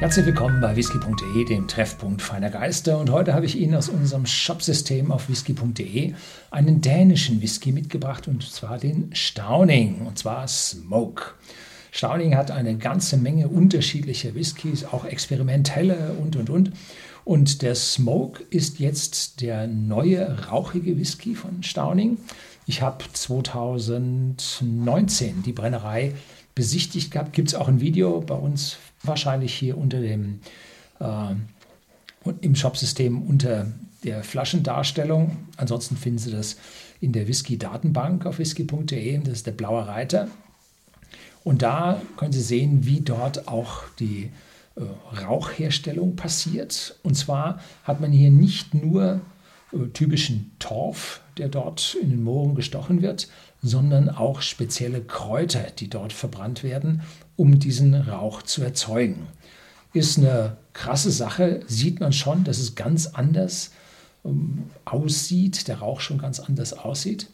Herzlich willkommen bei whisky.de, dem Treffpunkt feiner Geister. Und heute habe ich Ihnen aus unserem Shopsystem auf whisky.de einen dänischen Whisky mitgebracht, und zwar den Stauning, und zwar Smoke. Stauning hat eine ganze Menge unterschiedlicher Whiskys, auch experimentelle und, und, und. Und der Smoke ist jetzt der neue rauchige Whisky von Stauning. Ich habe 2019 die Brennerei besichtigt gehabt. Gibt es auch ein Video bei uns wahrscheinlich hier unter dem äh, im Shopsystem unter der Flaschendarstellung. Ansonsten finden Sie das in der Whisky-Datenbank auf whisky.de. Das ist der blaue Reiter. Und da können Sie sehen, wie dort auch die äh, Rauchherstellung passiert. Und zwar hat man hier nicht nur äh, typischen Torf, der dort in den Mooren gestochen wird, sondern auch spezielle Kräuter, die dort verbrannt werden, um diesen Rauch zu erzeugen. Ist eine krasse Sache, sieht man schon, dass es ganz anders ähm, aussieht, der Rauch schon ganz anders aussieht.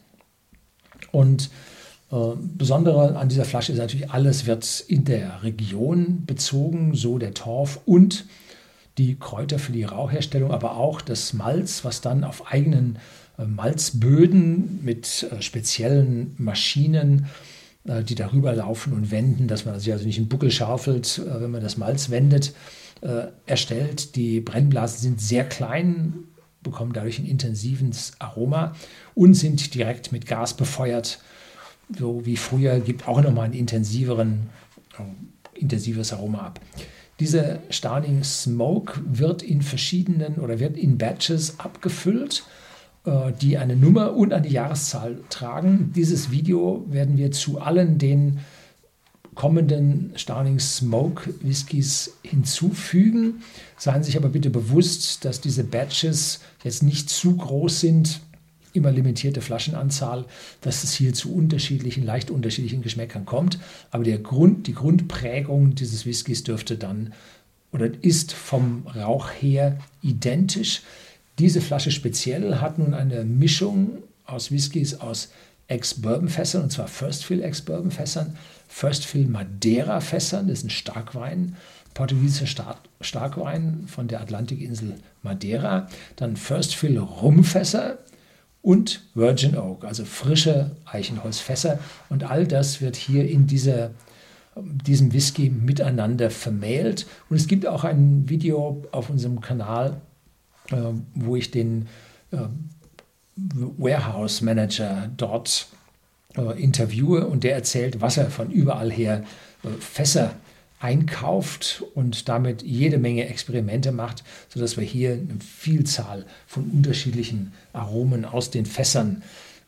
Und äh, Besondere an dieser Flasche ist natürlich, alles wird in der Region bezogen, so der Torf und die Kräuter für die Rauchherstellung, aber auch das Malz, was dann auf eigenen Malzböden mit äh, speziellen Maschinen, äh, die darüber laufen und wenden, dass man sich also nicht im Buckel schaufelt, wenn man das Malz wendet, erstellt. Die Brennblasen sind sehr klein, bekommen dadurch ein intensives Aroma und sind direkt mit Gas befeuert. So wie früher gibt auch nochmal ein intensiveren, intensives Aroma ab. Diese Starling Smoke wird in verschiedenen oder wird in Batches abgefüllt, äh, die eine Nummer und eine Jahreszahl tragen. Dieses Video werden wir zu allen den kommenden Starling Smoke Whiskys hinzufügen. Seien Sie sich aber bitte bewusst, dass diese Batches jetzt nicht zu groß sind, immer limitierte Flaschenanzahl, dass es hier zu unterschiedlichen, leicht unterschiedlichen Geschmäckern kommt. Aber der Grund, die Grundprägung dieses Whiskys dürfte dann oder ist vom Rauch her identisch. Diese Flasche speziell hat nun eine Mischung aus Whiskys aus Ex-Bourbon-Fässern, und zwar First Fill Ex-Bourbon-Fässern, First Fill Madeira-Fässern, das ist ein Starkwein, portugiesischer Star Starkwein von der Atlantikinsel Madeira, dann First Fill Rumfässer, und Virgin Oak, also frische Eichenholzfässer. Und all das wird hier in dieser, diesem Whisky miteinander vermählt. Und es gibt auch ein Video auf unserem Kanal, wo ich den äh, Warehouse Manager dort äh, interviewe und der erzählt, was er von überall her äh, Fässer einkauft und damit jede Menge Experimente macht, sodass wir hier eine Vielzahl von unterschiedlichen Aromen aus den Fässern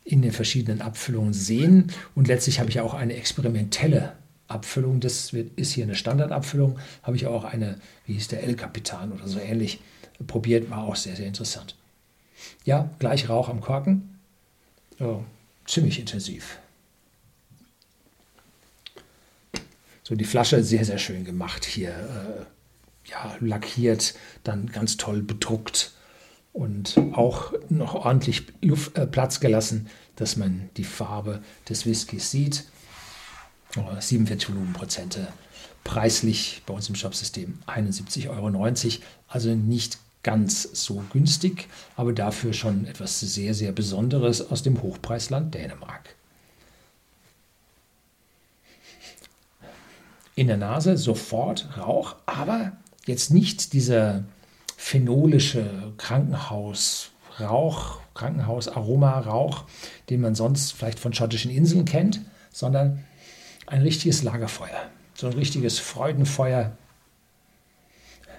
in den verschiedenen Abfüllungen sehen. Und letztlich habe ich auch eine experimentelle Abfüllung. Das ist hier eine Standardabfüllung. Habe ich auch eine, wie hieß der El Capitan oder so ähnlich, probiert. War auch sehr, sehr interessant. Ja, gleich Rauch am Korken. Oh, ziemlich intensiv. So die Flasche sehr, sehr schön gemacht hier. Äh, ja, lackiert, dann ganz toll bedruckt und auch noch ordentlich Luft, äh, Platz gelassen, dass man die Farbe des Whiskys sieht. Oh, 47 Volumenprozente. Preislich bei uns im Shopsystem 71,90 Euro. Also nicht ganz so günstig, aber dafür schon etwas sehr, sehr Besonderes aus dem Hochpreisland Dänemark. in der Nase sofort Rauch, aber jetzt nicht dieser phenolische Krankenhausrauch, Krankenhausaroma-Rauch, den man sonst vielleicht von schottischen Inseln kennt, sondern ein richtiges Lagerfeuer, so ein richtiges Freudenfeuer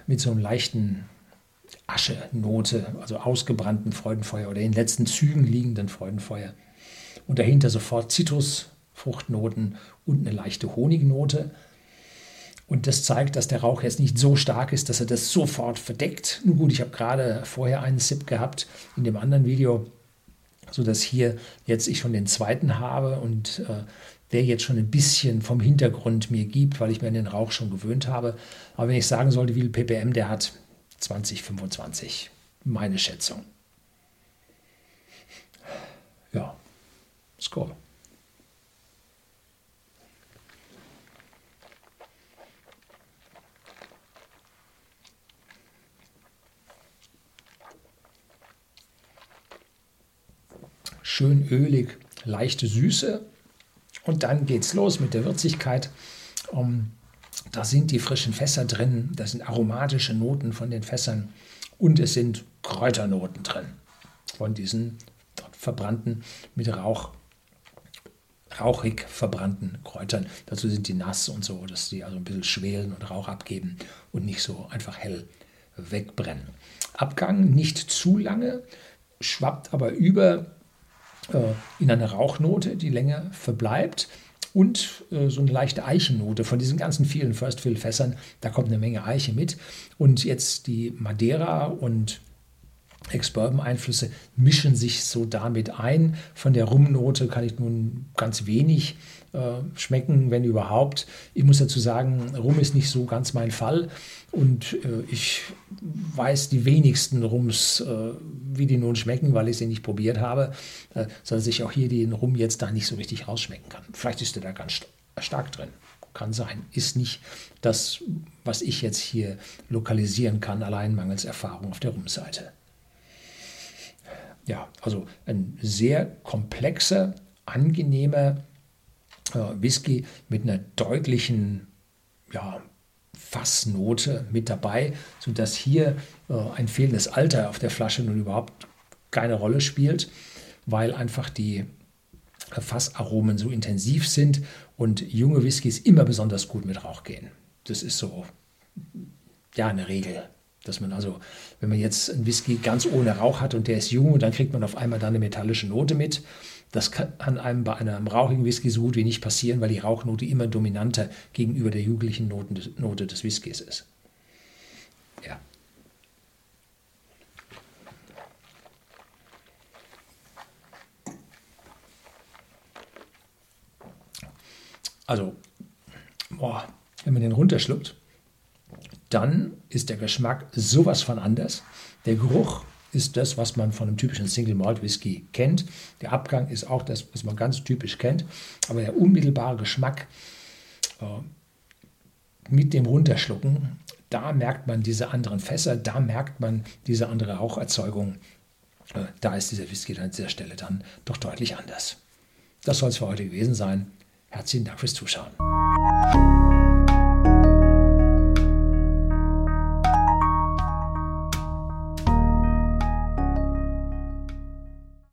mit so einem leichten Aschenote, also ausgebrannten Freudenfeuer oder in den letzten Zügen liegenden Freudenfeuer. Und dahinter sofort Zitrusfruchtnoten und eine leichte Honignote. Und das zeigt, dass der Rauch jetzt nicht so stark ist, dass er das sofort verdeckt. Nun gut, ich habe gerade vorher einen Sip gehabt in dem anderen Video, sodass hier jetzt ich schon den zweiten habe und äh, der jetzt schon ein bisschen vom Hintergrund mir gibt, weil ich mir an den Rauch schon gewöhnt habe. Aber wenn ich sagen sollte, wie viel ppm der hat, 2025. Meine Schätzung. Ja, Score. Schön ölig, leichte Süße. Und dann geht's los mit der Würzigkeit. Um, da sind die frischen Fässer drin, da sind aromatische Noten von den Fässern und es sind Kräuternoten drin von diesen verbrannten, mit Rauch, rauchig verbrannten Kräutern. Dazu sind die nass und so, dass die also ein bisschen schwelen und Rauch abgeben und nicht so einfach hell wegbrennen. Abgang nicht zu lange, schwappt aber über äh, in eine Rauchnote, die länger verbleibt und äh, so eine leichte Eichennote von diesen ganzen vielen First Fill Fässern. Da kommt eine Menge Eiche mit. Und jetzt die Madeira und Ex-Bourbon-Einflüsse mischen sich so damit ein. Von der Rumnote kann ich nun ganz wenig äh, schmecken, wenn überhaupt. Ich muss dazu sagen, Rum ist nicht so ganz mein Fall und äh, ich weiß die wenigsten Rums, äh, wie die nun schmecken, weil ich sie nicht probiert habe, äh, sodass ich auch hier den Rum jetzt da nicht so richtig rausschmecken kann. Vielleicht ist er da ganz st stark drin. Kann sein. Ist nicht das, was ich jetzt hier lokalisieren kann, allein mangels Erfahrung auf der Rumseite. Ja, also ein sehr komplexer, angenehmer äh, Whisky mit einer deutlichen ja, Fassnote mit dabei, sodass hier äh, ein fehlendes Alter auf der Flasche nun überhaupt keine Rolle spielt, weil einfach die Fassaromen so intensiv sind und junge Whiskys immer besonders gut mit Rauch gehen. Das ist so, ja, eine Regel. Dass man also, wenn man jetzt einen Whisky ganz ohne Rauch hat und der ist jung, dann kriegt man auf einmal da eine metallische Note mit. Das kann einem bei einem rauchigen Whisky so gut wie nicht passieren, weil die Rauchnote immer dominanter gegenüber der jugendlichen Note des Whiskys ist. Ja. Also, boah, wenn man den runterschluckt, dann ist der Geschmack sowas von anders. Der Geruch ist das, was man von einem typischen Single Malt Whisky kennt. Der Abgang ist auch das, was man ganz typisch kennt. Aber der unmittelbare Geschmack äh, mit dem Runterschlucken, da merkt man diese anderen Fässer, da merkt man diese andere Raucherzeugung. Äh, da ist dieser Whisky dann an dieser Stelle dann doch deutlich anders. Das soll es für heute gewesen sein. Herzlichen Dank fürs Zuschauen.